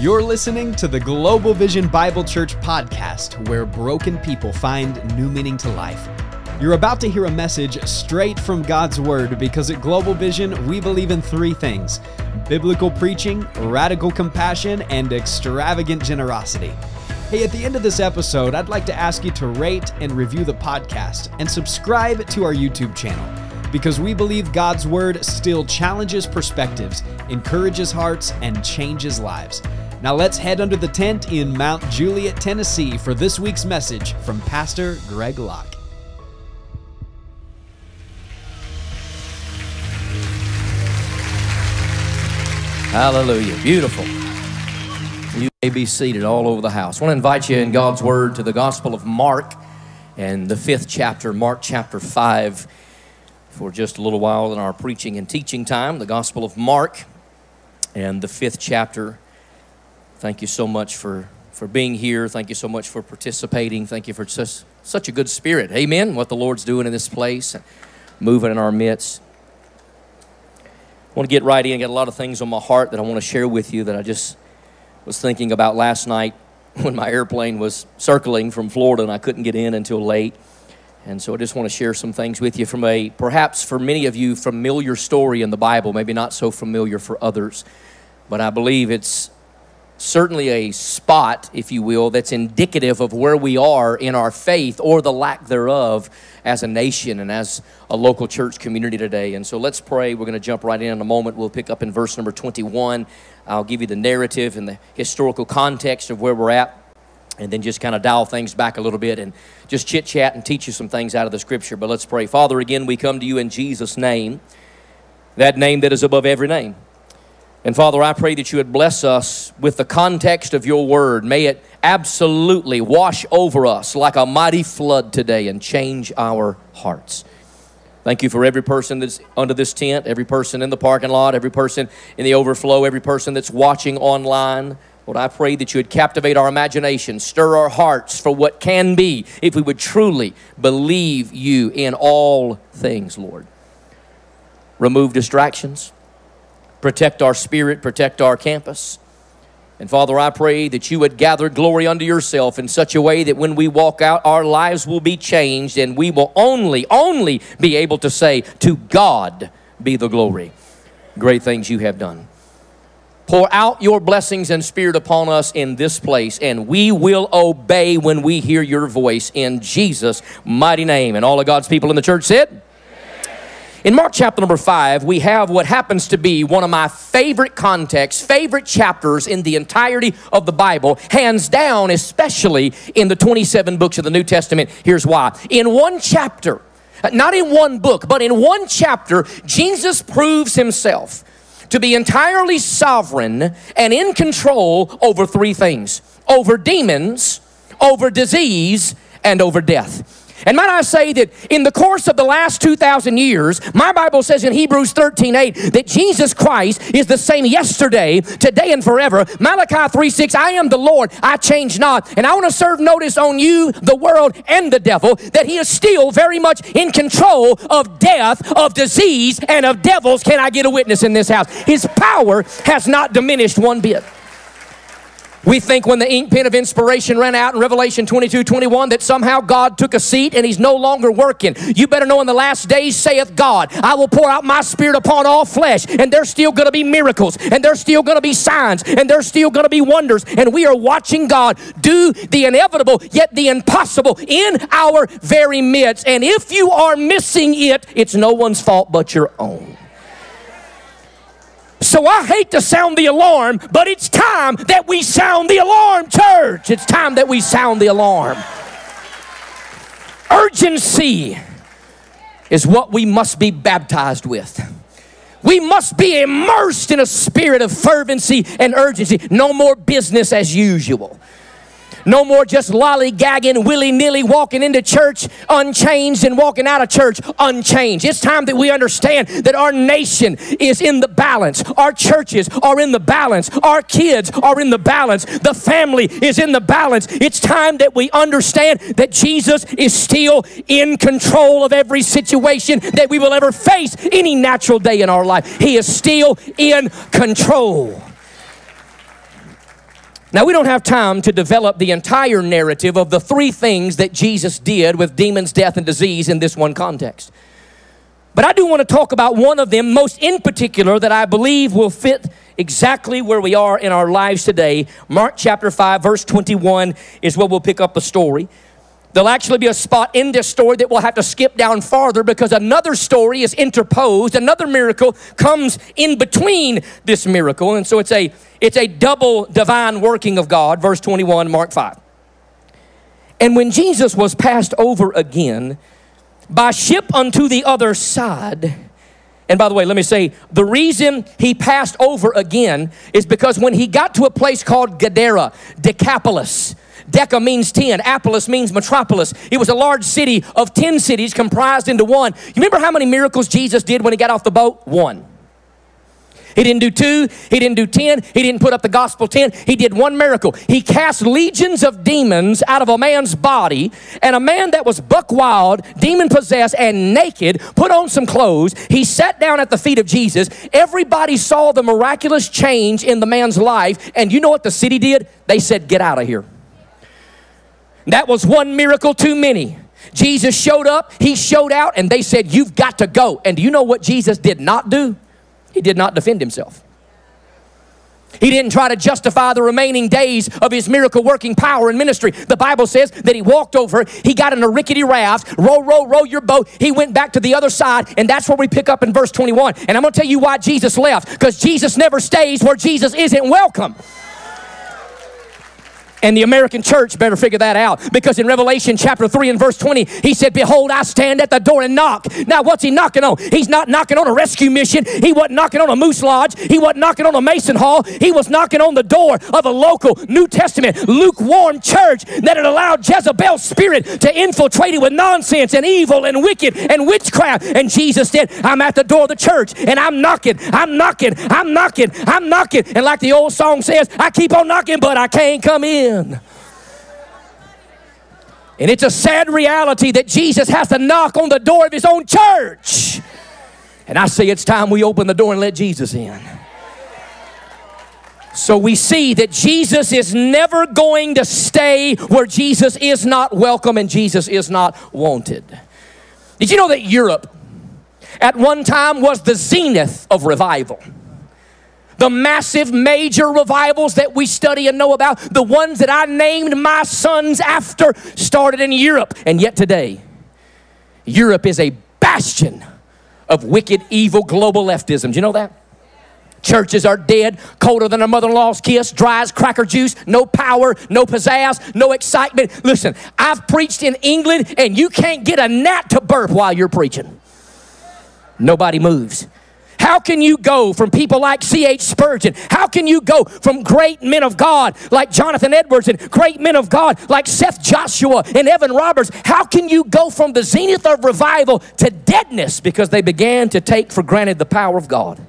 You're listening to the Global Vision Bible Church podcast, where broken people find new meaning to life. You're about to hear a message straight from God's Word because at Global Vision, we believe in three things biblical preaching, radical compassion, and extravagant generosity. Hey, at the end of this episode, I'd like to ask you to rate and review the podcast and subscribe to our YouTube channel because we believe God's Word still challenges perspectives, encourages hearts, and changes lives. Now let's head under the tent in Mount Juliet, Tennessee for this week's message from Pastor Greg Locke. Hallelujah. Beautiful. You may be seated all over the house. I want to invite you in God's Word to the Gospel of Mark and the fifth chapter, Mark chapter 5, for just a little while in our preaching and teaching time. The Gospel of Mark and the fifth chapter. Thank you so much for, for being here. Thank you so much for participating. Thank you for such, such a good spirit. Amen. What the Lord's doing in this place, moving in our midst. I want to get right in. Got a lot of things on my heart that I want to share with you that I just was thinking about last night when my airplane was circling from Florida and I couldn't get in until late. And so I just want to share some things with you from a perhaps for many of you familiar story in the Bible, maybe not so familiar for others. But I believe it's certainly a spot, if you will, that's indicative of where we are in our faith or the lack thereof as a nation and as a local church community today. And so let's pray. We're going to jump right in in a moment. We'll pick up in verse number 21. I'll give you the narrative and the historical context of where we're at. And then just kind of dial things back a little bit and just chit chat and teach you some things out of the scripture. But let's pray. Father, again, we come to you in Jesus' name, that name that is above every name. And Father, I pray that you would bless us with the context of your word. May it absolutely wash over us like a mighty flood today and change our hearts. Thank you for every person that's under this tent, every person in the parking lot, every person in the overflow, every person that's watching online. Lord, I pray that you would captivate our imagination, stir our hearts for what can be if we would truly believe you in all things, Lord. Remove distractions protect our spirit, protect our campus. And Father, I pray that you would gather glory unto yourself in such a way that when we walk out, our lives will be changed and we will only, only be able to say, To God be the glory. Great things you have done. Pour out your blessings and spirit upon us in this place, and we will obey when we hear your voice in Jesus' mighty name. And all of God's people in the church said, in Mark chapter number five, we have what happens to be one of my favorite contexts, favorite chapters in the entirety of the Bible, hands down, especially in the 27 books of the New Testament. Here's why. In one chapter, uh, not in one book, but in one chapter, Jesus proves himself to be entirely sovereign and in control over three things over demons, over disease, and over death. And might I say that in the course of the last 2,000 years, my Bible says in Hebrews 13 8 that Jesus Christ is the same yesterday, today, and forever. Malachi 3 6, I am the Lord, I change not. And I want to serve notice on you, the world, and the devil that he is still very much in control of death, of disease, and of devils. Can I get a witness in this house? His power has not diminished one bit. We think when the ink pen of inspiration ran out in Revelation 22 21 that somehow God took a seat and he's no longer working. You better know in the last days, saith God, I will pour out my spirit upon all flesh, and there's still going to be miracles, and there's still going to be signs, and there's still going to be wonders. And we are watching God do the inevitable, yet the impossible in our very midst. And if you are missing it, it's no one's fault but your own. So I hate to sound the alarm, but it's time that we sound the alarm, church. It's time that we sound the alarm. Urgency is what we must be baptized with. We must be immersed in a spirit of fervency and urgency. No more business as usual. No more just lollygagging, willy nilly, walking into church unchanged and walking out of church unchanged. It's time that we understand that our nation is in the balance. Our churches are in the balance. Our kids are in the balance. The family is in the balance. It's time that we understand that Jesus is still in control of every situation that we will ever face any natural day in our life. He is still in control. Now, we don't have time to develop the entire narrative of the three things that Jesus did with demons, death, and disease in this one context. But I do want to talk about one of them, most in particular, that I believe will fit exactly where we are in our lives today. Mark chapter 5, verse 21 is where we'll pick up the story. There'll actually be a spot in this story that we'll have to skip down farther because another story is interposed. Another miracle comes in between this miracle. And so it's a, it's a double divine working of God. Verse 21, Mark 5. And when Jesus was passed over again by ship unto the other side, and by the way, let me say the reason he passed over again is because when he got to a place called Gadara, Decapolis, Deca means 10. Apolis means metropolis. It was a large city of 10 cities comprised into one. You remember how many miracles Jesus did when he got off the boat? One. He didn't do two, he didn't do ten, he didn't put up the gospel ten. He did one miracle. He cast legions of demons out of a man's body, and a man that was buck wild, demon possessed, and naked put on some clothes. He sat down at the feet of Jesus. Everybody saw the miraculous change in the man's life, and you know what the city did? They said, Get out of here. That was one miracle too many. Jesus showed up, he showed out, and they said, You've got to go. And do you know what Jesus did not do? He did not defend himself. He didn't try to justify the remaining days of his miracle working power and ministry. The Bible says that he walked over, he got in a rickety raft, row, row, row your boat. He went back to the other side, and that's where we pick up in verse 21. And I'm going to tell you why Jesus left because Jesus never stays where Jesus isn't welcome. And the American church better figure that out because in Revelation chapter 3 and verse 20, he said, Behold, I stand at the door and knock. Now, what's he knocking on? He's not knocking on a rescue mission. He wasn't knocking on a moose lodge. He wasn't knocking on a mason hall. He was knocking on the door of a local New Testament lukewarm church that had allowed Jezebel's spirit to infiltrate it with nonsense and evil and wicked and witchcraft. And Jesus said, I'm at the door of the church and I'm knocking, I'm knocking, I'm knocking, I'm knocking. And like the old song says, I keep on knocking, but I can't come in in. And it's a sad reality that Jesus has to knock on the door of his own church. And I say it's time we open the door and let Jesus in. So we see that Jesus is never going to stay where Jesus is not welcome and Jesus is not wanted. Did you know that Europe at one time was the zenith of revival? The massive major revivals that we study and know about, the ones that I named my sons after, started in Europe. And yet today, Europe is a bastion of wicked, evil global leftism. Do you know that? Churches are dead, colder than a mother in law's kiss, dry as cracker juice, no power, no pizzazz, no excitement. Listen, I've preached in England and you can't get a gnat to burp while you're preaching. Nobody moves. How can you go from people like C.H. Spurgeon? How can you go from great men of God like Jonathan Edwards and great men of God like Seth Joshua and Evan Roberts? How can you go from the zenith of revival to deadness because they began to take for granted the power of God?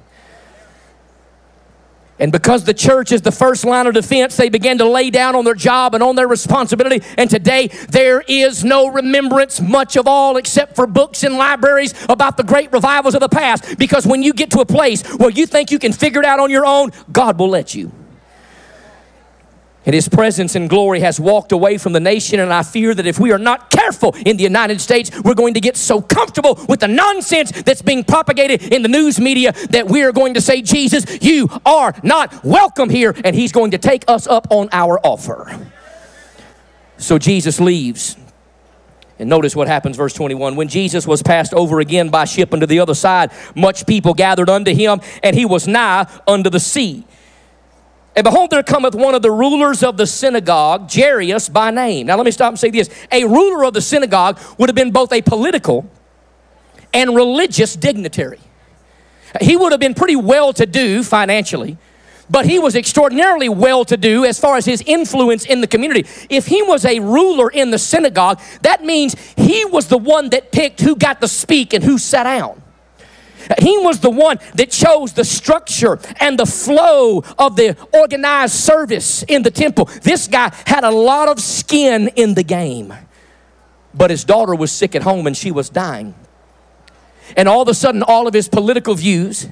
And because the church is the first line of defense, they began to lay down on their job and on their responsibility. And today, there is no remembrance, much of all, except for books and libraries about the great revivals of the past. Because when you get to a place where you think you can figure it out on your own, God will let you. And his presence and glory has walked away from the nation. And I fear that if we are not careful in the United States, we're going to get so comfortable with the nonsense that's being propagated in the news media that we are going to say, Jesus, you are not welcome here. And he's going to take us up on our offer. So Jesus leaves. And notice what happens, verse 21. When Jesus was passed over again by ship unto the other side, much people gathered unto him, and he was nigh unto the sea. And behold, there cometh one of the rulers of the synagogue, Jairus by name. Now, let me stop and say this. A ruler of the synagogue would have been both a political and religious dignitary. He would have been pretty well to do financially, but he was extraordinarily well to do as far as his influence in the community. If he was a ruler in the synagogue, that means he was the one that picked who got to speak and who sat down. He was the one that chose the structure and the flow of the organized service in the temple. This guy had a lot of skin in the game, but his daughter was sick at home and she was dying. And all of a sudden, all of his political views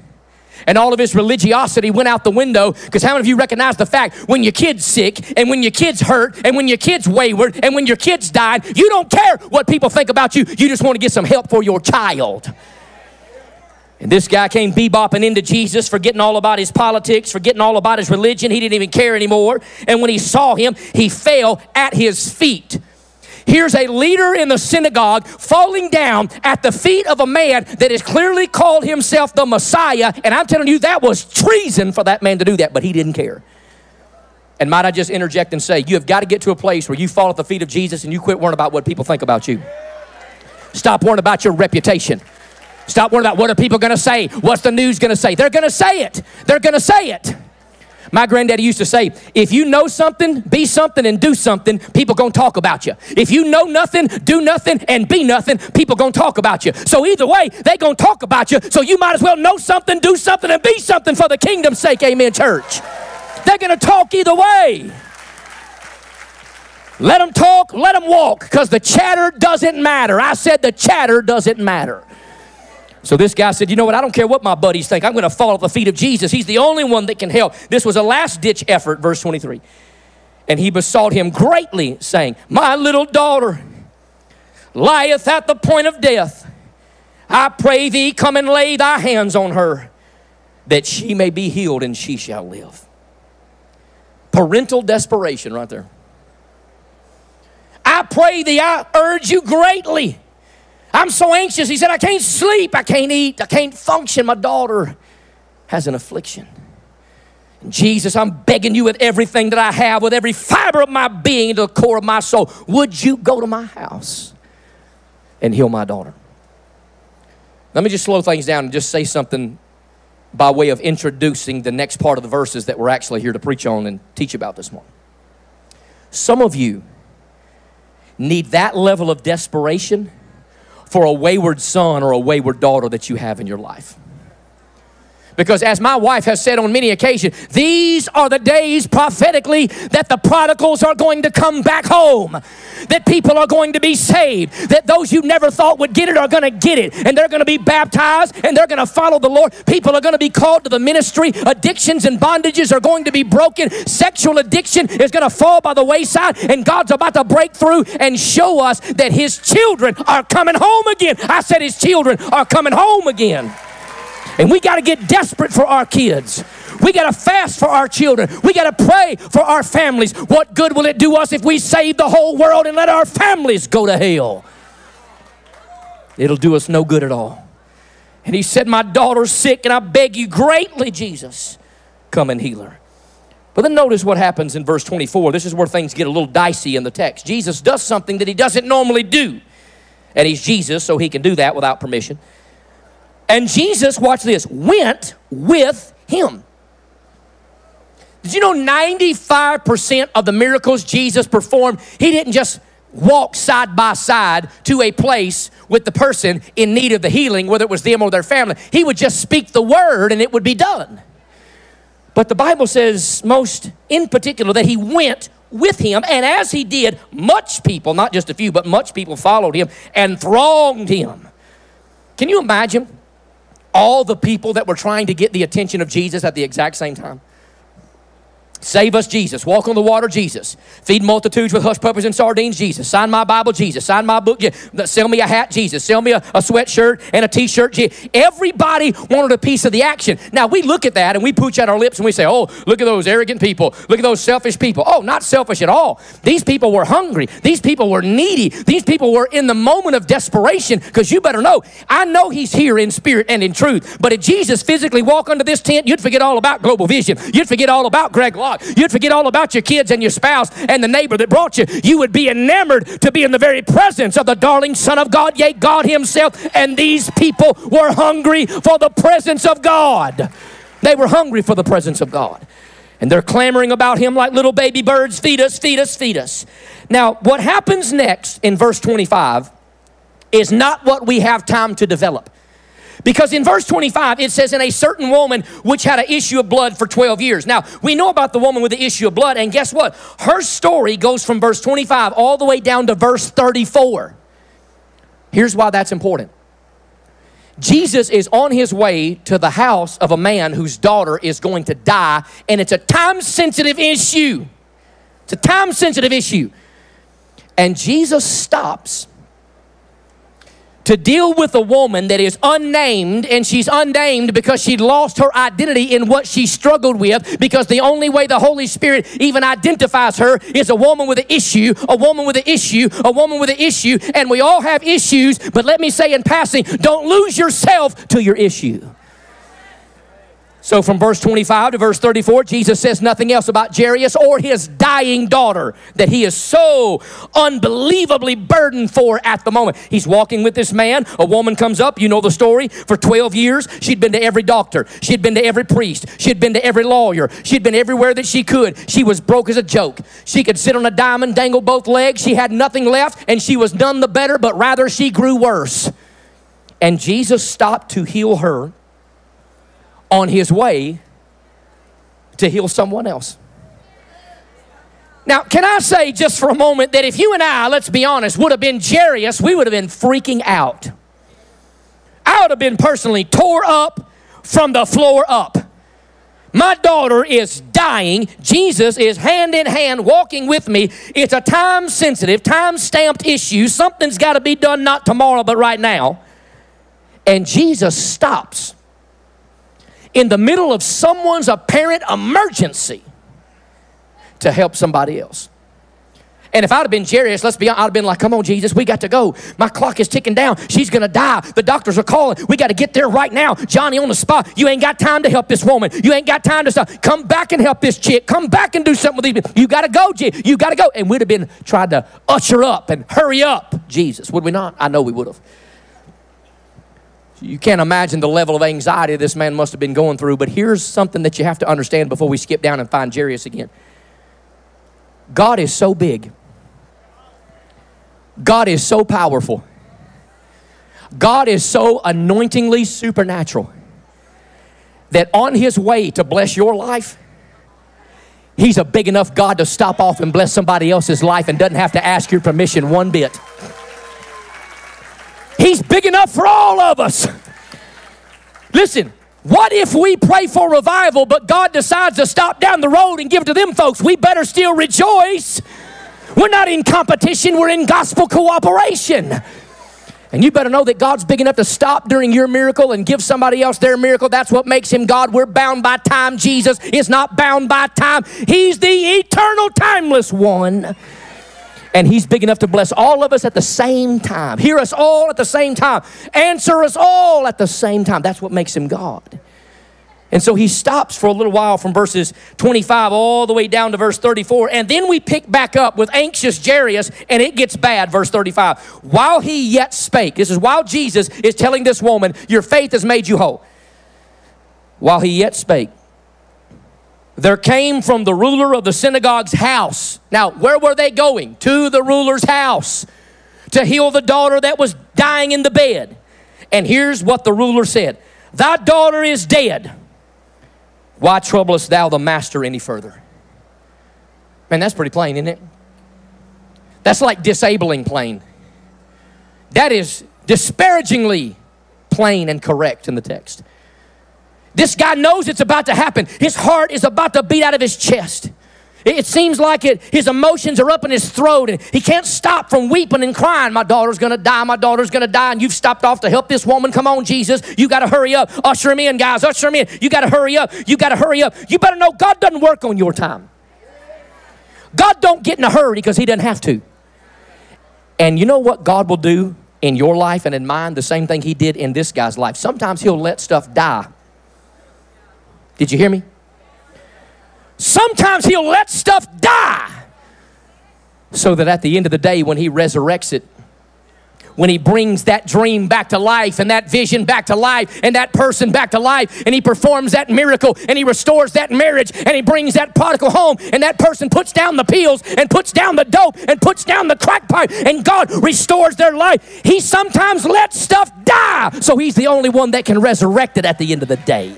and all of his religiosity went out the window because how many of you recognize the fact when your kid's sick and when your kid's hurt and when your kid's wayward and when your kid's died, you don't care what people think about you. You just want to get some help for your child. And this guy came bebopping into Jesus, forgetting all about his politics, forgetting all about his religion. He didn't even care anymore. And when he saw him, he fell at his feet. Here's a leader in the synagogue falling down at the feet of a man that has clearly called himself the Messiah. And I'm telling you, that was treason for that man to do that, but he didn't care. And might I just interject and say, you have got to get to a place where you fall at the feet of Jesus and you quit worrying about what people think about you. Stop worrying about your reputation. Stop worrying about what are people going to say? What's the news going to say? They're going to say it. They're going to say it. My granddaddy used to say, if you know something, be something and do something, people gonna talk about you. If you know nothing, do nothing and be nothing, people gonna talk about you. So either way, they gonna talk about you. So you might as well know something, do something, and be something for the kingdom's sake. Amen, church. They're gonna talk either way. Let them talk, let them walk, because the chatter doesn't matter. I said the chatter doesn't matter. So this guy said, You know what? I don't care what my buddies think. I'm going to fall at the feet of Jesus. He's the only one that can help. This was a last ditch effort, verse 23. And he besought him greatly, saying, My little daughter lieth at the point of death. I pray thee, come and lay thy hands on her, that she may be healed and she shall live. Parental desperation, right there. I pray thee, I urge you greatly I'm so anxious. He said, I can't sleep, I can't eat, I can't function. My daughter has an affliction. Jesus, I'm begging you with everything that I have, with every fiber of my being to the core of my soul, would you go to my house and heal my daughter? Let me just slow things down and just say something by way of introducing the next part of the verses that we're actually here to preach on and teach about this morning. Some of you need that level of desperation for a wayward son or a wayward daughter that you have in your life. Because as my wife has said on many occasions, these are the days prophetically that the prodigals are going to come back home, that people are going to be saved, that those you never thought would get it are going to get it, and they're going to be baptized and they're going to follow the Lord. People are going to be called to the ministry. Addictions and bondages are going to be broken. Sexual addiction is going to fall by the wayside, and God's about to break through and show us that His children are coming home again. I said His children are coming home again. And we got to get desperate for our kids. We got to fast for our children. We got to pray for our families. What good will it do us if we save the whole world and let our families go to hell? It'll do us no good at all. And he said, My daughter's sick, and I beg you greatly, Jesus, come and heal her. But then notice what happens in verse 24. This is where things get a little dicey in the text. Jesus does something that he doesn't normally do. And he's Jesus, so he can do that without permission. And Jesus, watch this, went with him. Did you know 95% of the miracles Jesus performed, he didn't just walk side by side to a place with the person in need of the healing, whether it was them or their family. He would just speak the word and it would be done. But the Bible says, most in particular, that he went with him. And as he did, much people, not just a few, but much people followed him and thronged him. Can you imagine? All the people that were trying to get the attention of Jesus at the exact same time? Save us, Jesus. Walk on the water, Jesus. Feed multitudes with hush puppies and sardines, Jesus. Sign my Bible, Jesus. Sign my book, Sell me a hat, Jesus. Sell me a, a sweatshirt and a t-shirt. Everybody wanted a piece of the action. Now, we look at that and we pooch out our lips and we say, oh, look at those arrogant people. Look at those selfish people. Oh, not selfish at all. These people were hungry. These people were needy. These people were in the moment of desperation because you better know, I know he's here in spirit and in truth. But if Jesus physically walked under this tent, you'd forget all about global vision. You'd forget all about Greg Locke You'd forget all about your kids and your spouse and the neighbor that brought you. You would be enamored to be in the very presence of the darling Son of God, yea, God Himself. And these people were hungry for the presence of God. They were hungry for the presence of God. And they're clamoring about him like little baby birds feed us, feed us, feed us. Now, what happens next in verse 25 is not what we have time to develop. Because in verse 25, it says, In a certain woman which had an issue of blood for 12 years. Now, we know about the woman with the issue of blood, and guess what? Her story goes from verse 25 all the way down to verse 34. Here's why that's important Jesus is on his way to the house of a man whose daughter is going to die, and it's a time sensitive issue. It's a time sensitive issue. And Jesus stops to deal with a woman that is unnamed, and she's unnamed because she lost her identity in what she struggled with. Because the only way the Holy Spirit even identifies her is a woman with an issue, a woman with an issue, a woman with an issue, and we all have issues. But let me say in passing, don't lose yourself to your issue. So from verse 25 to verse 34, Jesus says nothing else about Jairus or his dying daughter that he is so unbelievably burdened for at the moment. He's walking with this man. A woman comes up, you know the story. For 12 years, she'd been to every doctor, she'd been to every priest, she'd been to every lawyer, she'd been everywhere that she could. She was broke as a joke. She could sit on a diamond, dangle both legs. She had nothing left, and she was none the better, but rather she grew worse. And Jesus stopped to heal her on his way to heal someone else. Now, can I say just for a moment that if you and I, let's be honest, would have been Jairus, we would have been freaking out. I would have been personally tore up from the floor up. My daughter is dying. Jesus is hand in hand walking with me. It's a time sensitive, time stamped issue. Something's got to be done, not tomorrow, but right now. And Jesus stops in the middle of someone's apparent emergency to help somebody else. And if I'd have been Jairus, let's be honest, I'd have been like, come on, Jesus, we got to go. My clock is ticking down. She's going to die. The doctors are calling. We got to get there right now. Johnny on the spot. You ain't got time to help this woman. You ain't got time to stop. Come back and help this chick. Come back and do something with these people. You got to go, Jesus. You got to go. And we'd have been trying to usher up and hurry up Jesus, would we not? I know we would have. You can't imagine the level of anxiety this man must have been going through, but here's something that you have to understand before we skip down and find Jairus again. God is so big. God is so powerful. God is so anointingly supernatural that on his way to bless your life, he's a big enough God to stop off and bless somebody else's life and doesn't have to ask your permission one bit. He's big enough for all of us. Listen, what if we pray for revival, but God decides to stop down the road and give to them folks? We better still rejoice. We're not in competition, we're in gospel cooperation. And you better know that God's big enough to stop during your miracle and give somebody else their miracle. That's what makes him God. We're bound by time. Jesus is not bound by time, He's the eternal, timeless one and He's big enough to bless all of us at the same time, hear us all at the same time, answer us all at the same time. That's what makes Him God. And so he stops for a little while from verses 25 all the way down to verse 34. And then we pick back up with anxious Jairus, and it gets bad, verse 35. While he yet spake, this is while Jesus is telling this woman, Your faith has made you whole. While he yet spake, there came from the ruler of the synagogue's house. Now, where were they going? To the ruler's house to heal the daughter that was dying in the bed. And here's what the ruler said Thy daughter is dead. Why troublest thou the master any further? Man, that's pretty plain, isn't it? That's like disabling plain. That is disparagingly plain and correct in the text. This guy knows it's about to happen. His heart is about to beat out of his chest. It seems like it, his emotions are up in his throat and he can't stop from weeping and crying. My daughter's gonna die, my daughter's gonna die, and you've stopped off to help this woman. Come on, Jesus. You gotta hurry up. Usher him in, guys. Usher him in. You gotta hurry up. You gotta hurry up. You better know God doesn't work on your time. God don't get in a hurry because he doesn't have to. And you know what God will do in your life and in mine? The same thing he did in this guy's life. Sometimes he'll let stuff die did you hear me? Sometimes he'll let stuff die so that at the end of the day, when he resurrects it, when he brings that dream back to life and that vision back to life and that person back to life and he performs that miracle and he restores that marriage and he brings that prodigal home and that person puts down the pills and puts down the dope and puts down the crack pipe and God restores their life. He sometimes lets stuff die so he's the only one that can resurrect it at the end of the day.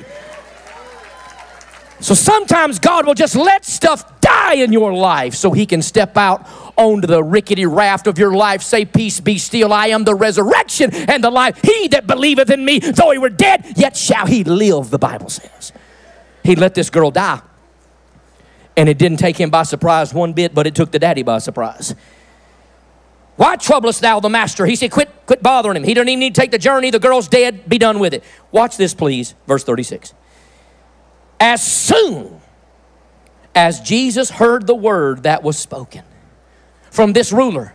So sometimes God will just let stuff die in your life so he can step out onto the rickety raft of your life. Say, Peace be still. I am the resurrection and the life. He that believeth in me, though he were dead, yet shall he live, the Bible says. He let this girl die. And it didn't take him by surprise one bit, but it took the daddy by surprise. Why troublest thou the master? He said, quit, quit bothering him. He doesn't even need to take the journey. The girl's dead. Be done with it. Watch this, please. Verse 36. As soon as Jesus heard the word that was spoken from this ruler,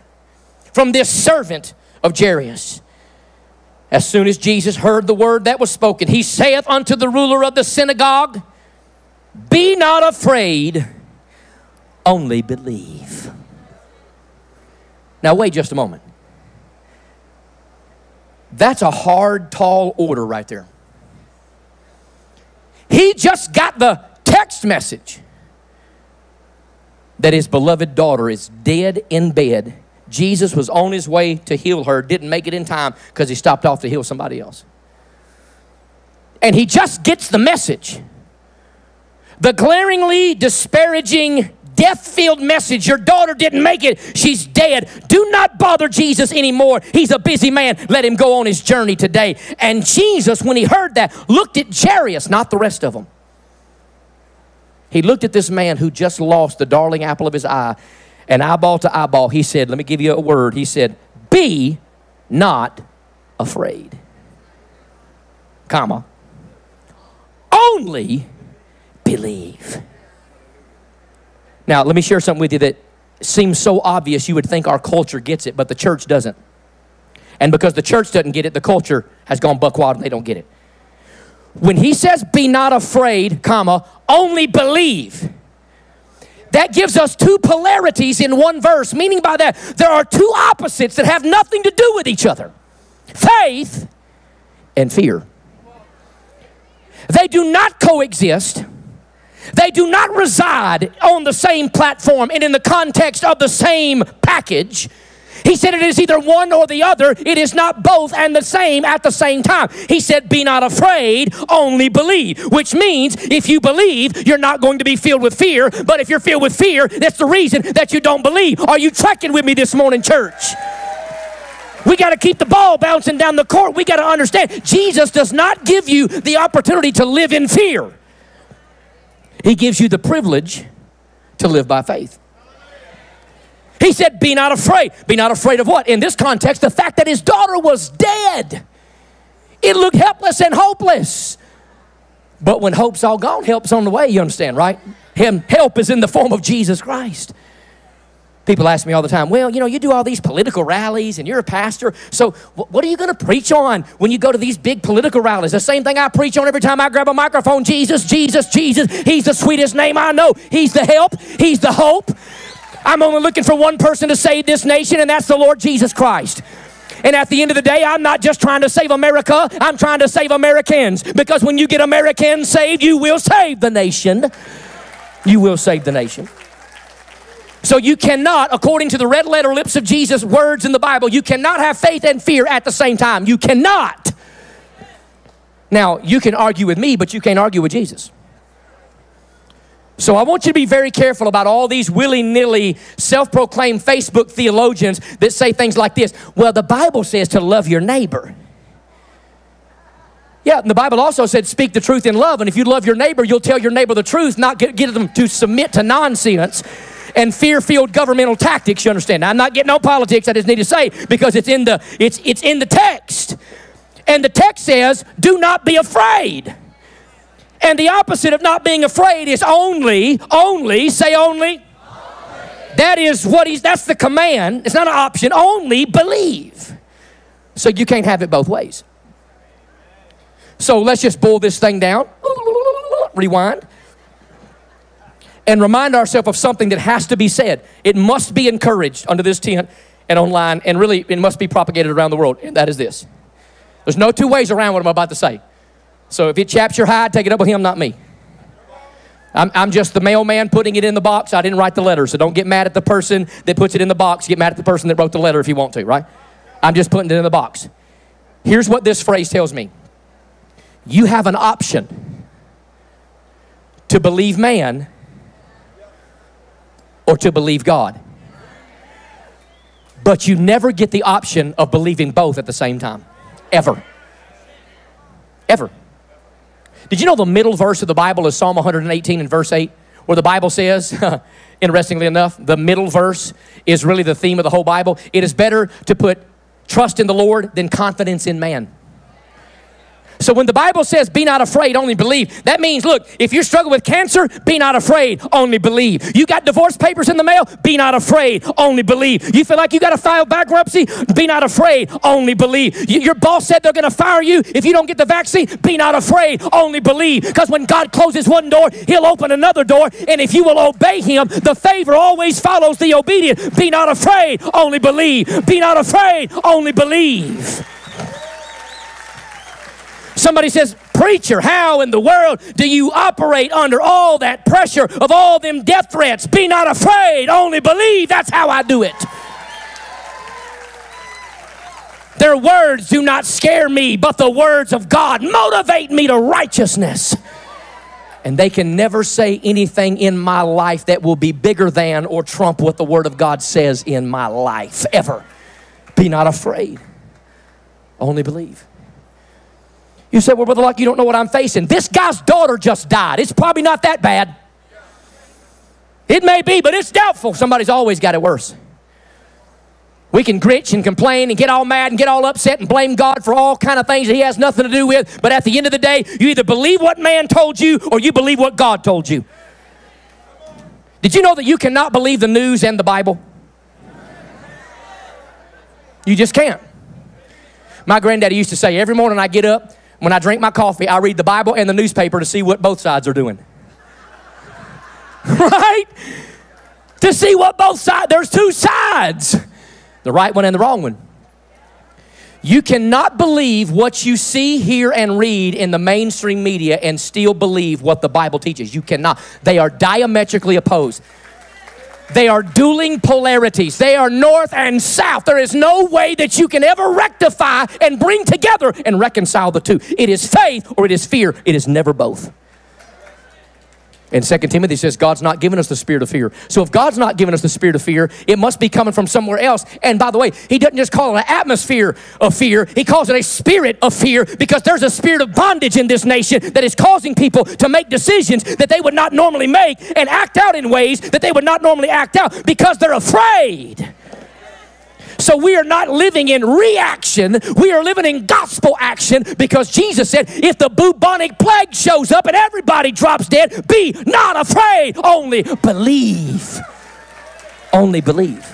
from this servant of Jairus, as soon as Jesus heard the word that was spoken, he saith unto the ruler of the synagogue, Be not afraid, only believe. Now, wait just a moment. That's a hard, tall order right there. He just got the text message that his beloved daughter is dead in bed. Jesus was on his way to heal her, didn't make it in time because he stopped off to heal somebody else. And he just gets the message. The glaringly disparaging, death filled message your daughter didn't make it, she's dead. Do not bother Jesus anymore. He's a busy man. Let him go on his journey today. And Jesus, when he heard that, looked at Jairus, not the rest of them. He looked at this man who just lost the darling apple of his eye, and eyeball to eyeball, he said, Let me give you a word. He said, Be not afraid, comma, only believe. Now, let me share something with you that seems so obvious you would think our culture gets it, but the church doesn't. And because the church doesn't get it, the culture has gone buck wild and they don't get it. When he says, be not afraid, comma, only believe. That gives us two polarities in one verse, meaning by that there are two opposites that have nothing to do with each other faith and fear. They do not coexist. They do not reside on the same platform and in the context of the same package. He said it is either one or the other. It is not both and the same at the same time. He said, Be not afraid, only believe. Which means if you believe, you're not going to be filled with fear. But if you're filled with fear, that's the reason that you don't believe. Are you tracking with me this morning, church? We got to keep the ball bouncing down the court. We got to understand Jesus does not give you the opportunity to live in fear. He gives you the privilege to live by faith. He said, Be not afraid. Be not afraid of what? In this context, the fact that his daughter was dead. It looked helpless and hopeless. But when hope's all gone, help's on the way, you understand, right? Him, help is in the form of Jesus Christ. People ask me all the time, well, you know, you do all these political rallies and you're a pastor, so what are you going to preach on when you go to these big political rallies? The same thing I preach on every time I grab a microphone Jesus, Jesus, Jesus. He's the sweetest name I know. He's the help, He's the hope. I'm only looking for one person to save this nation, and that's the Lord Jesus Christ. And at the end of the day, I'm not just trying to save America, I'm trying to save Americans. Because when you get Americans saved, you will save the nation. You will save the nation. So you cannot, according to the red letter lips of Jesus' words in the Bible, you cannot have faith and fear at the same time. You cannot. Now, you can argue with me, but you can't argue with Jesus. So I want you to be very careful about all these willy nilly, self proclaimed Facebook theologians that say things like this Well, the Bible says to love your neighbor. Yeah, and the Bible also said speak the truth in love. And if you love your neighbor, you'll tell your neighbor the truth, not get, get them to submit to nonsense and fear-filled governmental tactics. You understand? Now, I'm not getting on politics. I just need to say because it's in the it's it's in the text, and the text says, "Do not be afraid." And the opposite of not being afraid is only, only, say only. only. That is what he's, that's the command. It's not an option. Only believe. So you can't have it both ways. So let's just boil this thing down. Rewind and remind ourselves of something that has to be said. It must be encouraged under this tent and online, and really it must be propagated around the world. And that is this there's no two ways around what I'm about to say. So if it chaps your hide, take it up with him, not me. I'm, I'm just the mailman putting it in the box. I didn't write the letter, so don't get mad at the person that puts it in the box. Get mad at the person that wrote the letter if you want to, right? I'm just putting it in the box. Here's what this phrase tells me you have an option to believe man or to believe God. But you never get the option of believing both at the same time. Ever. Ever. Did you know the middle verse of the Bible is Psalm 118 and verse 8, where the Bible says, interestingly enough, the middle verse is really the theme of the whole Bible. It is better to put trust in the Lord than confidence in man. So when the Bible says, be not afraid, only believe, that means, look, if you're struggling with cancer, be not afraid, only believe. You got divorce papers in the mail, be not afraid, only believe. You feel like you got to file bankruptcy, be not afraid, only believe. your boss said they're going to fire you if you don't get the vaccine, be not afraid, only believe. Because when God closes one door, He'll open another door, and if you will obey Him, the favor always follows the obedient. Be not afraid, only believe. Be not afraid, only believe. Somebody says, Preacher, how in the world do you operate under all that pressure of all them death threats? Be not afraid, only believe. That's how I do it. Their words do not scare me, but the words of God motivate me to righteousness. And they can never say anything in my life that will be bigger than or trump what the Word of God says in my life, ever. Be not afraid, only believe. You say, well, Brother Locke, you don't know what I'm facing. This guy's daughter just died. It's probably not that bad. It may be, but it's doubtful. Somebody's always got it worse. We can gritch and complain and get all mad and get all upset and blame God for all kind of things that he has nothing to do with. But at the end of the day, you either believe what man told you or you believe what God told you. Did you know that you cannot believe the news and the Bible? You just can't. My granddaddy used to say, every morning I get up, when I drink my coffee, I read the Bible and the newspaper to see what both sides are doing. right? To see what both sides, there's two sides the right one and the wrong one. You cannot believe what you see, hear, and read in the mainstream media and still believe what the Bible teaches. You cannot. They are diametrically opposed. They are dueling polarities. They are north and south. There is no way that you can ever rectify and bring together and reconcile the two. It is faith or it is fear. It is never both. In 2 Timothy says God's not given us the spirit of fear. So if God's not given us the spirit of fear, it must be coming from somewhere else. And by the way, he doesn't just call it an atmosphere of fear, he calls it a spirit of fear because there's a spirit of bondage in this nation that is causing people to make decisions that they would not normally make and act out in ways that they would not normally act out because they're afraid. So we are not living in reaction, we are living in gospel action because Jesus said, if the bubonic plague shows up and everybody drops dead, be not afraid, only believe. Only believe.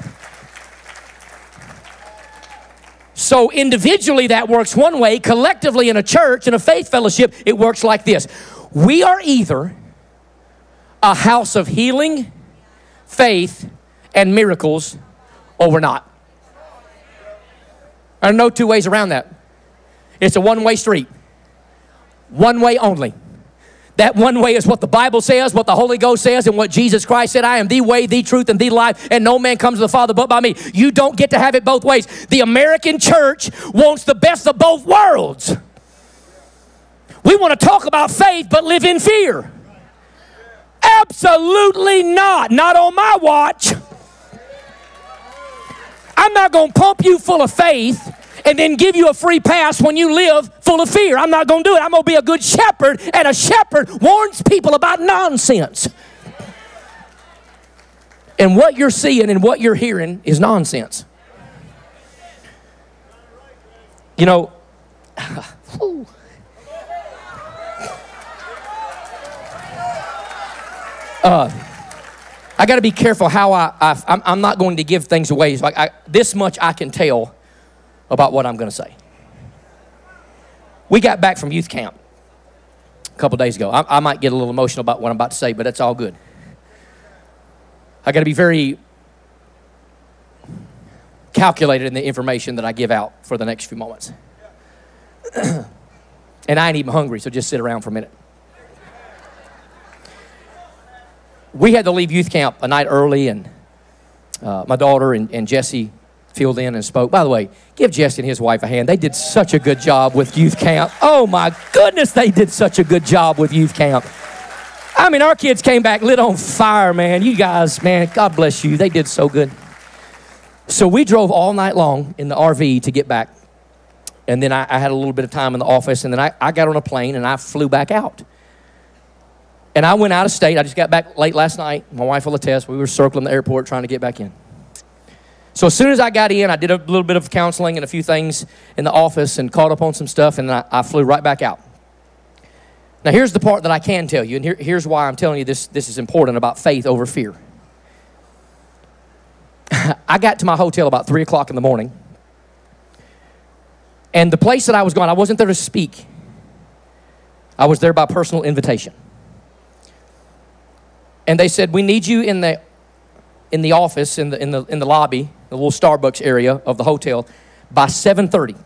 So, individually, that works one way. Collectively, in a church, in a faith fellowship, it works like this We are either a house of healing, faith, and miracles, or we're not. There are no two ways around that. It's a one way street, one way only. That one way is what the Bible says, what the Holy Ghost says, and what Jesus Christ said I am the way, the truth, and the life, and no man comes to the Father but by me. You don't get to have it both ways. The American church wants the best of both worlds. We want to talk about faith but live in fear. Absolutely not. Not on my watch. I'm not going to pump you full of faith and then give you a free pass when you live full of fear. I'm not going to do it. I'm going to be a good shepherd, and a shepherd warns people about nonsense. And what you're seeing and what you're hearing is nonsense. You know, uh, I got to be careful how I, I am not going to give things away. Like I, this much I can tell about what I'm going to say. We got back from youth camp a couple days ago. I, I might get a little emotional about what I'm about to say, but it's all good. I got to be very calculated in the information that I give out for the next few moments. and I ain't even hungry, so just sit around for a minute. We had to leave youth camp a night early, and uh, my daughter and, and Jesse filled in and spoke. By the way, give Jesse and his wife a hand. They did such a good job with youth camp. Oh my goodness, they did such a good job with youth camp. I mean, our kids came back lit on fire, man. You guys, man, God bless you. They did so good. So we drove all night long in the RV to get back. And then I, I had a little bit of time in the office, and then I, I got on a plane and I flew back out. And I went out of state. I just got back late last night. My wife will attest. We were circling the airport trying to get back in. So as soon as I got in, I did a little bit of counseling and a few things in the office and caught up on some stuff, and I, I flew right back out. Now, here's the part that I can tell you, and here, here's why I'm telling you this, this is important about faith over fear. I got to my hotel about 3 o'clock in the morning, and the place that I was going, I wasn't there to speak, I was there by personal invitation. And they said, We need you in the, in the office, in the, in, the, in the lobby, the little Starbucks area of the hotel, by 7.30.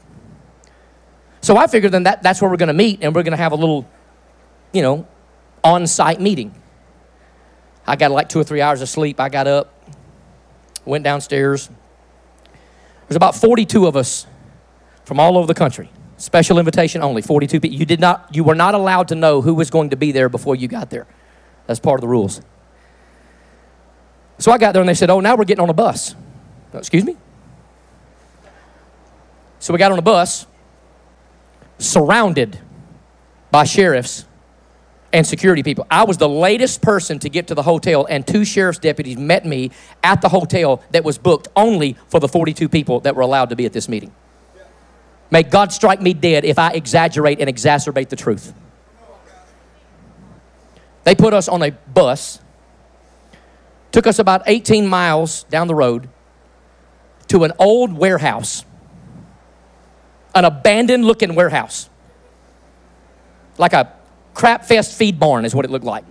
So I figured then that, that's where we're going to meet, and we're going to have a little you know, on site meeting. I got like two or three hours of sleep. I got up, went downstairs. There's about 42 of us from all over the country. Special invitation only, 42 people. You did not, you were not allowed to know who was going to be there before you got there. That's part of the rules. So I got there and they said, Oh, now we're getting on a bus. Uh, excuse me? So we got on a bus, surrounded by sheriffs and security people. I was the latest person to get to the hotel, and two sheriff's deputies met me at the hotel that was booked only for the 42 people that were allowed to be at this meeting. May God strike me dead if I exaggerate and exacerbate the truth. They put us on a bus, took us about 18 miles down the road to an old warehouse, an abandoned looking warehouse, like a crap fest feed barn, is what it looked like,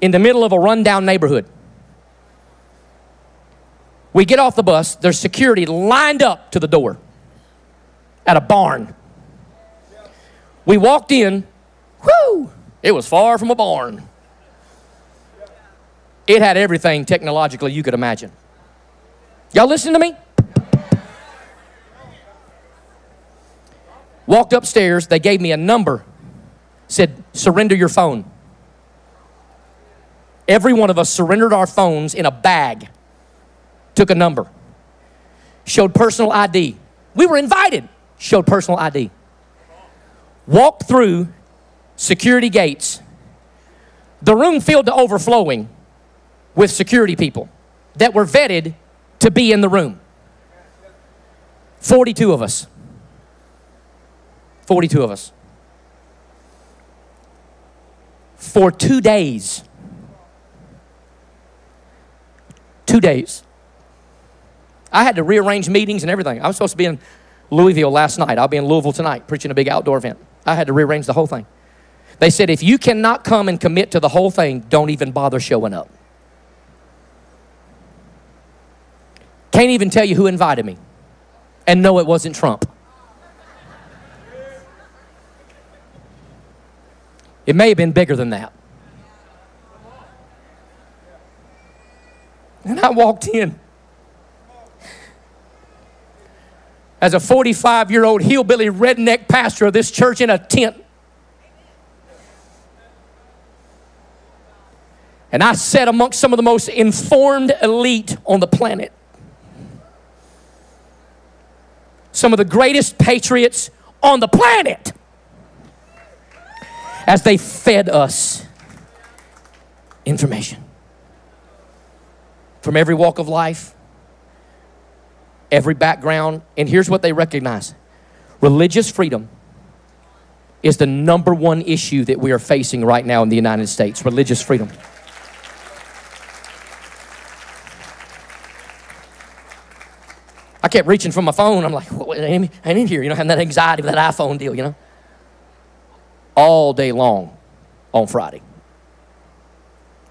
in the middle of a rundown neighborhood. We get off the bus, there's security lined up to the door at a barn. We walked in, whoo, it was far from a barn. It had everything technologically you could imagine. Y'all listening to me? Walked upstairs, they gave me a number said, Surrender your phone. Every one of us surrendered our phones in a bag, took a number, showed personal ID. We were invited, showed personal ID. Walked through security gates, the room filled to overflowing with security people that were vetted to be in the room. 42 of us. 42 of us for two days. Two days. I had to rearrange meetings and everything. I was supposed to be in Louisville last night. I'll be in Louisville tonight preaching a big outdoor event. I had to rearrange the whole thing. They said, if you cannot come and commit to the whole thing, don't even bother showing up. Can't even tell you who invited me. And no, it wasn't Trump. It may have been bigger than that. And I walked in. As a 45 year old hillbilly redneck pastor of this church in a tent. And I sat amongst some of the most informed elite on the planet. Some of the greatest patriots on the planet as they fed us information from every walk of life, every background. And here's what they recognize religious freedom is the number one issue that we are facing right now in the United States religious freedom. I kept reaching for my phone. I'm like, well, I ain't in here, you know, having that anxiety with that iPhone deal, you know all day long on Friday,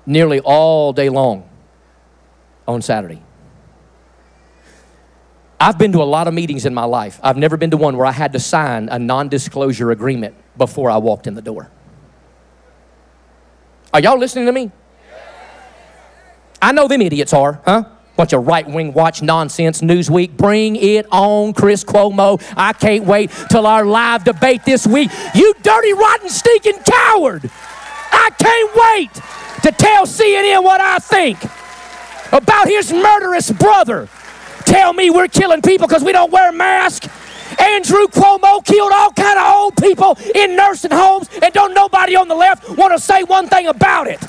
nearly all day long on Saturday. I've been to a lot of meetings in my life. I've never been to one where I had to sign a non disclosure agreement before I walked in the door. Are y'all listening to me? I know them idiots are, huh? Bunch of right wing watch nonsense, Newsweek. Bring it on, Chris Cuomo. I can't wait till our live debate this week. You dirty, rotten, stinking coward. I can't wait to tell CNN what I think about his murderous brother. Tell me we're killing people because we don't wear masks. Andrew Cuomo killed all kind of old people in nursing homes, and don't nobody on the left want to say one thing about it.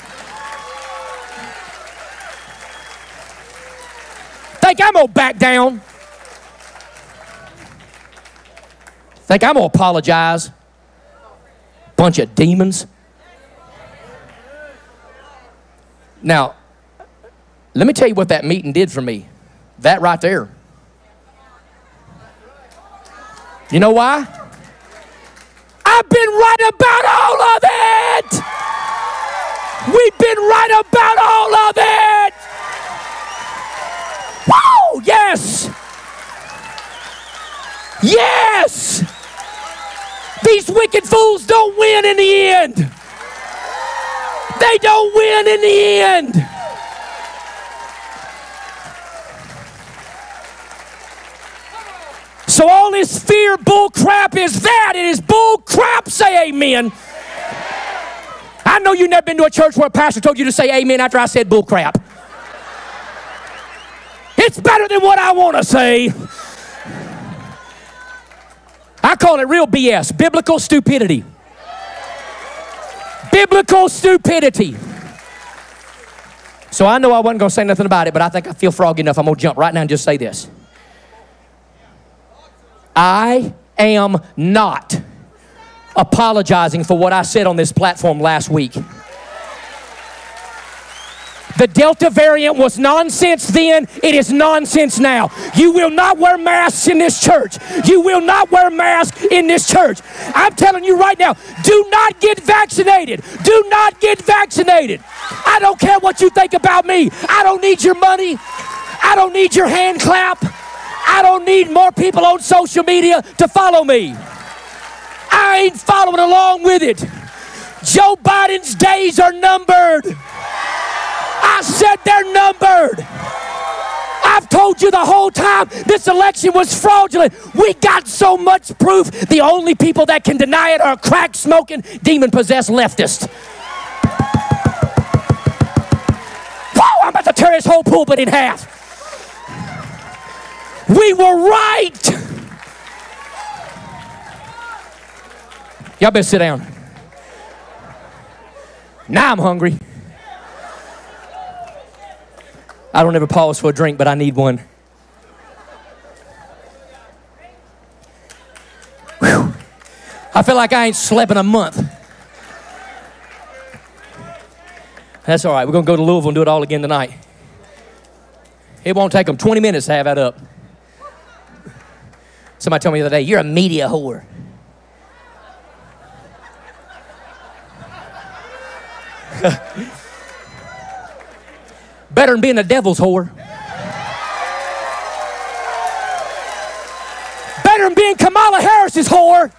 Think I'm gonna back down? Think I'm gonna apologize? Bunch of demons. Now, let me tell you what that meeting did for me. That right there. You know why? I've been right about all of it. We've been right about all of it. Yes. Yes. These wicked fools don't win in the end. They don't win in the end. So all this fear bull crap is that. It is bull crap. Say amen. I know you've never been to a church where a pastor told you to say amen after I said bull crap. It's better than what I want to say. I call it real BS, biblical stupidity. Biblical stupidity. So I know I wasn't going to say nothing about it, but I think I feel froggy enough. I'm going to jump right now and just say this. I am not apologizing for what I said on this platform last week. The Delta variant was nonsense then, it is nonsense now. You will not wear masks in this church. You will not wear masks in this church. I'm telling you right now, do not get vaccinated. Do not get vaccinated. I don't care what you think about me. I don't need your money. I don't need your hand clap. I don't need more people on social media to follow me. I ain't following along with it. Joe Biden's days are numbered. I said they're numbered. I've told you the whole time this election was fraudulent. We got so much proof. The only people that can deny it are crack smoking, demon possessed leftists. Whoa, I'm about to tear this whole pulpit in half. We were right. Y'all better sit down. Now I'm hungry. I don't ever pause for a drink, but I need one. Whew. I feel like I ain't slept in a month. That's all right. We're going to go to Louisville and do it all again tonight. It won't take them 20 minutes to have that up. Somebody told me the other day, you're a media whore. Better than being a devil's whore. Better than being Kamala Harris's whore.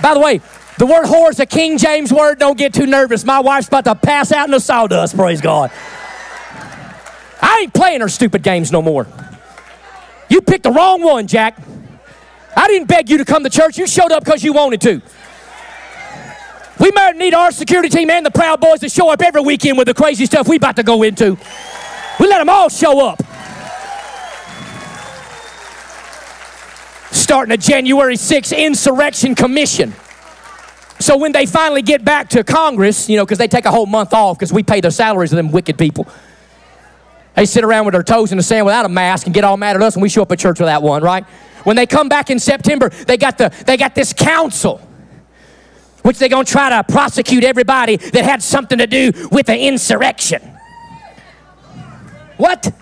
By the way, the word whore is a King James word. Don't get too nervous. My wife's about to pass out in the sawdust, praise God. I ain't playing her stupid games no more. You picked the wrong one, Jack. I didn't beg you to come to church. You showed up because you wanted to. We might need our security team and the Proud Boys to show up every weekend with the crazy stuff we about to go into. We let them all show up. Starting a January 6th insurrection commission. So when they finally get back to Congress, you know, because they take a whole month off because we pay their salaries to them wicked people. They sit around with their toes in the sand without a mask and get all mad at us when we show up at church without one, right? When they come back in September, they got the they got this council which they're going to try to prosecute everybody that had something to do with the insurrection. What?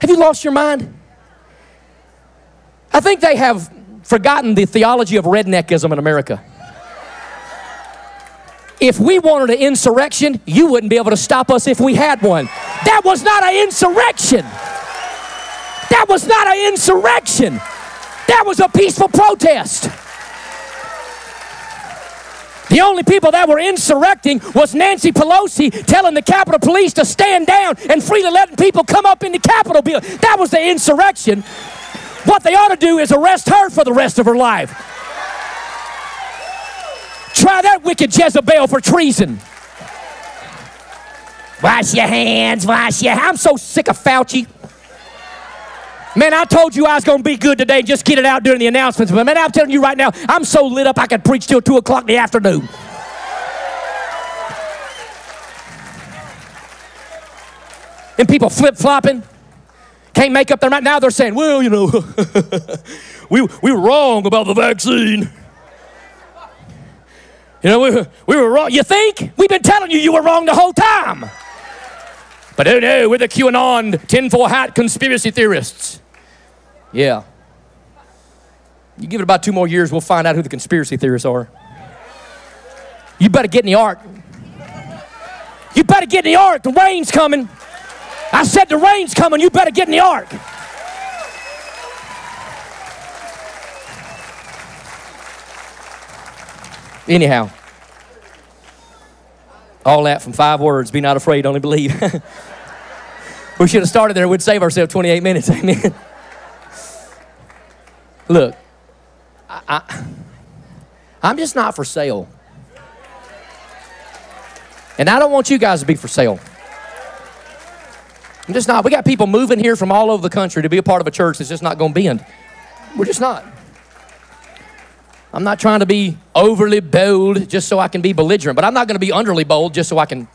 Have you lost your mind? I think they have forgotten the theology of redneckism in America. If we wanted an insurrection, you wouldn't be able to stop us if we had one. That was not an insurrection. That was not an insurrection. That was a peaceful protest. The only people that were insurrecting was Nancy Pelosi telling the Capitol Police to stand down and freely letting people come up in the Capitol building. That was the insurrection. What they ought to do is arrest her for the rest of her life. Try that wicked Jezebel for treason. Wash your hands, wash your I'm so sick of Fauci. Man, I told you I was going to be good today. and Just get it out during the announcements. But man, I'm telling you right now, I'm so lit up I could preach till 2 o'clock in the afternoon. and people flip flopping, can't make up their mind. Now they're saying, well, you know, we, we were wrong about the vaccine. You know, we, we were wrong. You think? We've been telling you you were wrong the whole time. But oh no, we're the QAnon tinfoil hat conspiracy theorists. Yeah. You give it about two more years, we'll find out who the conspiracy theorists are. You better get in the ark. You better get in the ark. The rain's coming. I said, The rain's coming. You better get in the ark. Anyhow, all that from five words be not afraid, only believe. we should have started there. We'd save ourselves 28 minutes. Amen. Look, I, I, I'm just not for sale. And I don't want you guys to be for sale. I'm just not. We got people moving here from all over the country to be a part of a church that's just not going to bend. We're just not. I'm not trying to be overly bold just so I can be belligerent, but I'm not going to be underly bold just so I can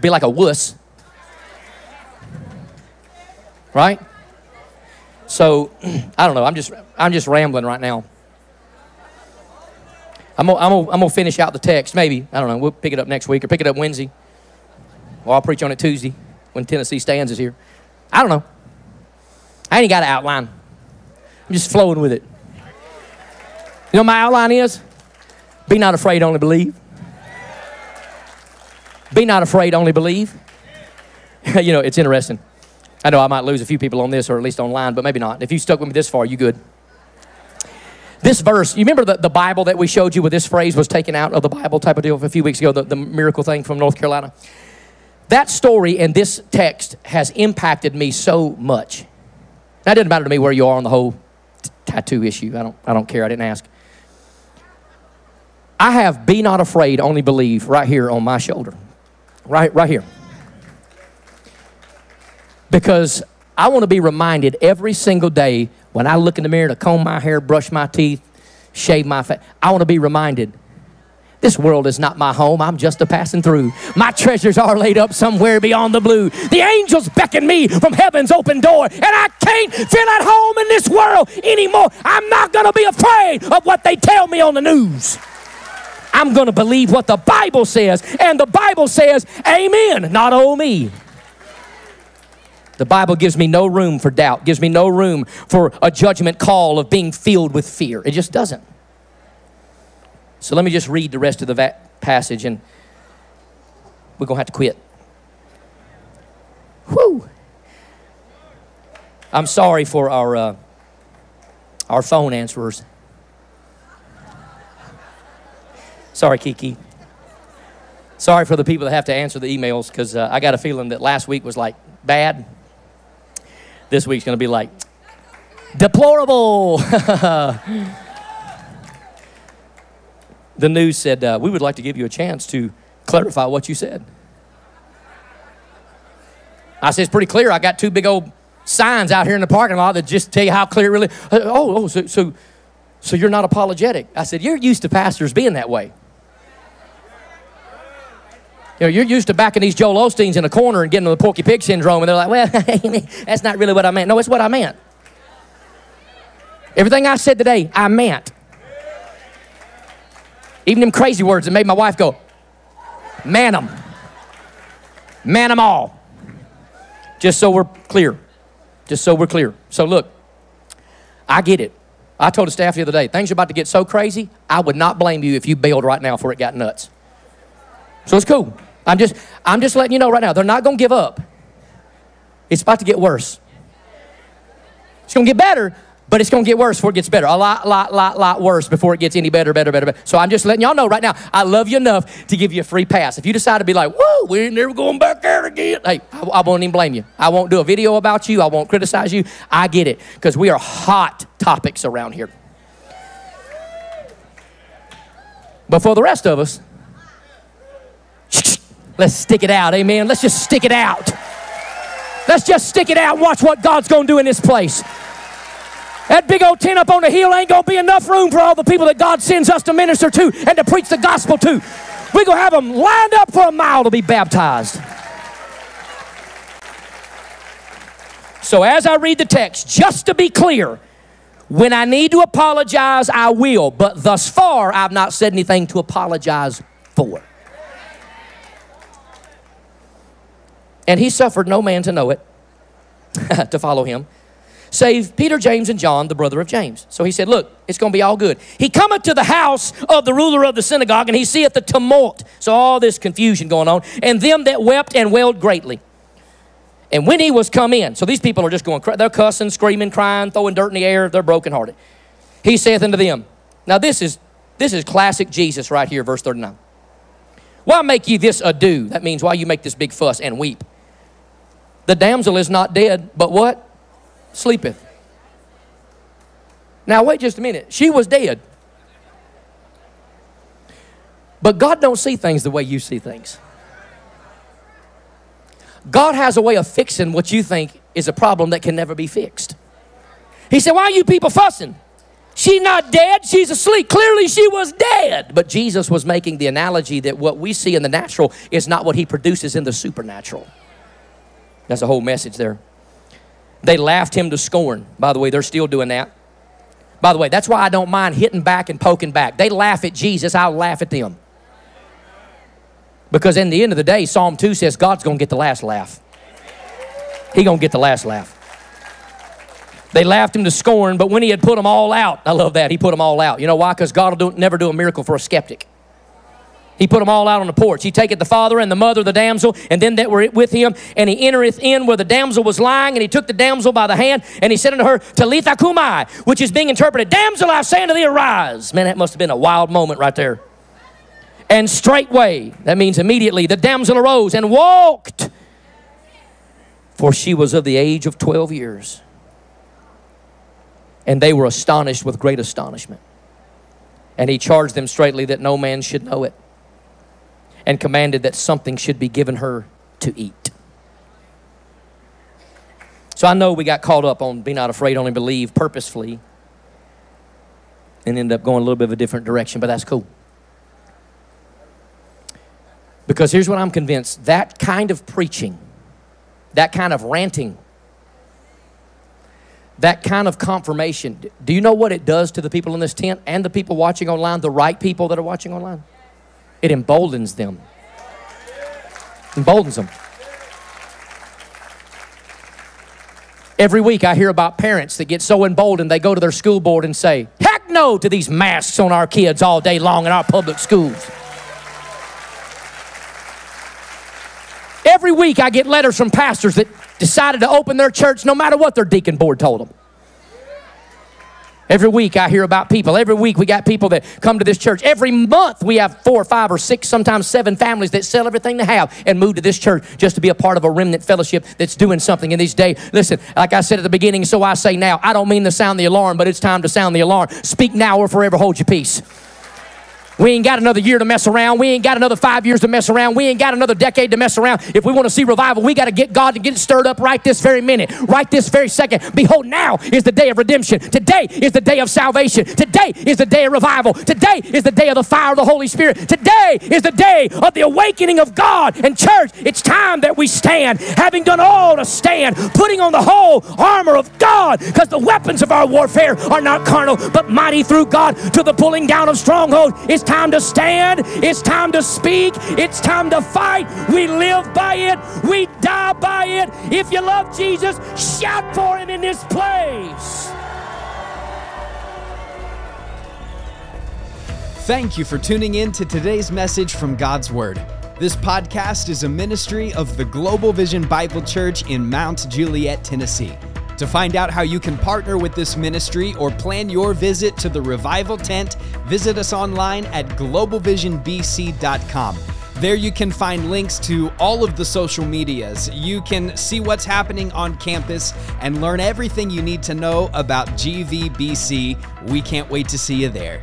be like a wuss. Right? So, I don't know. I'm just I'm just rambling right now. I'm gonna, I'm, gonna, I'm gonna finish out the text. Maybe I don't know. We'll pick it up next week or pick it up Wednesday. Or I'll preach on it Tuesday when Tennessee Stands is here. I don't know. I ain't got an outline. I'm just flowing with it. You know my outline is? Be not afraid, only believe. Be not afraid, only believe. you know, it's interesting. I know I might lose a few people on this or at least online, but maybe not. If you stuck with me this far, you good. This verse, you remember the, the Bible that we showed you where this phrase was taken out of the Bible type of deal a few weeks ago, the, the miracle thing from North Carolina? That story and this text has impacted me so much. That doesn't matter to me where you are on the whole t- tattoo issue. I don't, I don't care. I didn't ask. I have be not afraid, only believe right here on my shoulder. Right, right here. Because I want to be reminded every single day when I look in the mirror to comb my hair, brush my teeth, shave my face. I want to be reminded this world is not my home. I'm just a passing through. My treasures are laid up somewhere beyond the blue. The angels beckon me from heaven's open door, and I can't feel at home in this world anymore. I'm not going to be afraid of what they tell me on the news. I'm going to believe what the Bible says, and the Bible says, Amen, not oh me. The Bible gives me no room for doubt, gives me no room for a judgment call of being filled with fear. It just doesn't. So let me just read the rest of the passage and we're going to have to quit. Whew. I'm sorry for our, uh, our phone answerers. Sorry, Kiki. Sorry for the people that have to answer the emails because uh, I got a feeling that last week was like bad. This week's going to be like deplorable. the news said, uh, We would like to give you a chance to clarify what you said. I said, It's pretty clear. I got two big old signs out here in the parking lot that just tell you how clear it really uh, Oh, oh so, so, so you're not apologetic. I said, You're used to pastors being that way. You know, you're used to backing these Joel Osteens in a corner and getting the Porky Pig syndrome, and they're like, well, that's not really what I meant. No, it's what I meant. Everything I said today, I meant. Even them crazy words that made my wife go, man them. Man them all. Just so we're clear. Just so we're clear. So look, I get it. I told the staff the other day, things are about to get so crazy, I would not blame you if you bailed right now before it got nuts. So it's cool. I'm just, I'm just letting you know right now, they're not going to give up. It's about to get worse. It's going to get better, But it's going to get worse before it gets better. A lot, lot, lot, lot worse before it gets any better, better, better, better. So I'm just letting y'all know right now, I love you enough to give you a free pass. If you decide to be like, whoa, we ain't never going back there again, hey, I, I won't even blame you. I won't do a video about you. I won't criticize you. I get it because we are hot topics around here. But for the rest of us, let's stick it out. Amen. Let's just stick it out. Let's just stick it out watch what God's going to do in this place. That big old tent up on the hill ain't going to be enough room for all the people that God sends us to minister to and to preach the gospel to. We're going to have them lined up for a mile to be baptized. So, as I read the text, just to be clear, when I need to apologize, I will. But thus far, I've not said anything to apologize for. And he suffered no man to know it, to follow him, save Peter, James, and John, the brother of James. So he said, Look, it's going to be all good. He cometh to the house of the ruler of the synagogue, and he seeth the tumult. So all this confusion going on, and them that wept and wailed greatly. And when he was come in, so these people are just going, they're cussing, screaming, crying, throwing dirt in the air, they're brokenhearted. He saith unto them, Now this is this is classic Jesus right here, verse 39. Why make ye this ado? That means why you make this big fuss and weep. The damsel is not dead, but what? Sleepeth. Now wait just a minute. She was dead. But God don't see things the way you see things. God has a way of fixing what you think is a problem that can never be fixed. He said, Why are you people fussing? She's not dead, she's asleep. Clearly, she was dead. But Jesus was making the analogy that what we see in the natural is not what he produces in the supernatural. That's the whole message there. They laughed him to scorn. By the way, they're still doing that. By the way, that's why I don't mind hitting back and poking back. They laugh at Jesus, I'll laugh at them. Because in the end of the day, Psalm 2 says God's going to get the last laugh. He going to get the last laugh. They laughed him to scorn, but when he had put them all out, I love that. He put them all out. You know why? Because God will do, never do a miracle for a skeptic. He put them all out on the porch. He taketh the father and the mother, of the damsel, and them that were with him, and he entereth in where the damsel was lying, and he took the damsel by the hand, and he said unto her, Talitha cumi, which is being interpreted, Damsel, I say unto thee, arise. Man, that must have been a wild moment right there. And straightway, that means immediately, the damsel arose and walked, for she was of the age of 12 years. And they were astonished with great astonishment. And he charged them straightly that no man should know it, and commanded that something should be given her to eat. So I know we got caught up on be not afraid, only believe purposefully, and end up going a little bit of a different direction, but that's cool. Because here's what I'm convinced that kind of preaching, that kind of ranting, that kind of confirmation, do you know what it does to the people in this tent and the people watching online, the right people that are watching online? It emboldens them. Emboldens them. Every week I hear about parents that get so emboldened they go to their school board and say, heck no to these masks on our kids all day long in our public schools. Every week I get letters from pastors that decided to open their church no matter what their deacon board told them. Every week I hear about people. Every week we got people that come to this church. Every month we have four or five or six, sometimes seven families that sell everything they have and move to this church just to be a part of a remnant fellowship that's doing something in these days. Listen, like I said at the beginning, so I say now. I don't mean to sound the alarm, but it's time to sound the alarm. Speak now or forever hold your peace. We ain't got another year to mess around. We ain't got another five years to mess around. We ain't got another decade to mess around. If we want to see revival, we got to get God to get stirred up right this very minute, right this very second. Behold, now is the day of redemption. Today is the day of salvation. Today is the day of revival. Today is the day of the fire of the Holy Spirit. Today is the day of the awakening of God. And church, it's time that we stand, having done all to stand, putting on the whole armor of God, because the weapons of our warfare are not carnal, but mighty through God to the pulling down of strongholds. It's time to stand. It's time to speak. It's time to fight. We live by it. We die by it. If you love Jesus, shout for him in this place. Thank you for tuning in to today's message from God's Word. This podcast is a ministry of the Global Vision Bible Church in Mount Juliet, Tennessee. To find out how you can partner with this ministry or plan your visit to the revival tent, visit us online at globalvisionbc.com. There you can find links to all of the social medias. You can see what's happening on campus and learn everything you need to know about GVBC. We can't wait to see you there.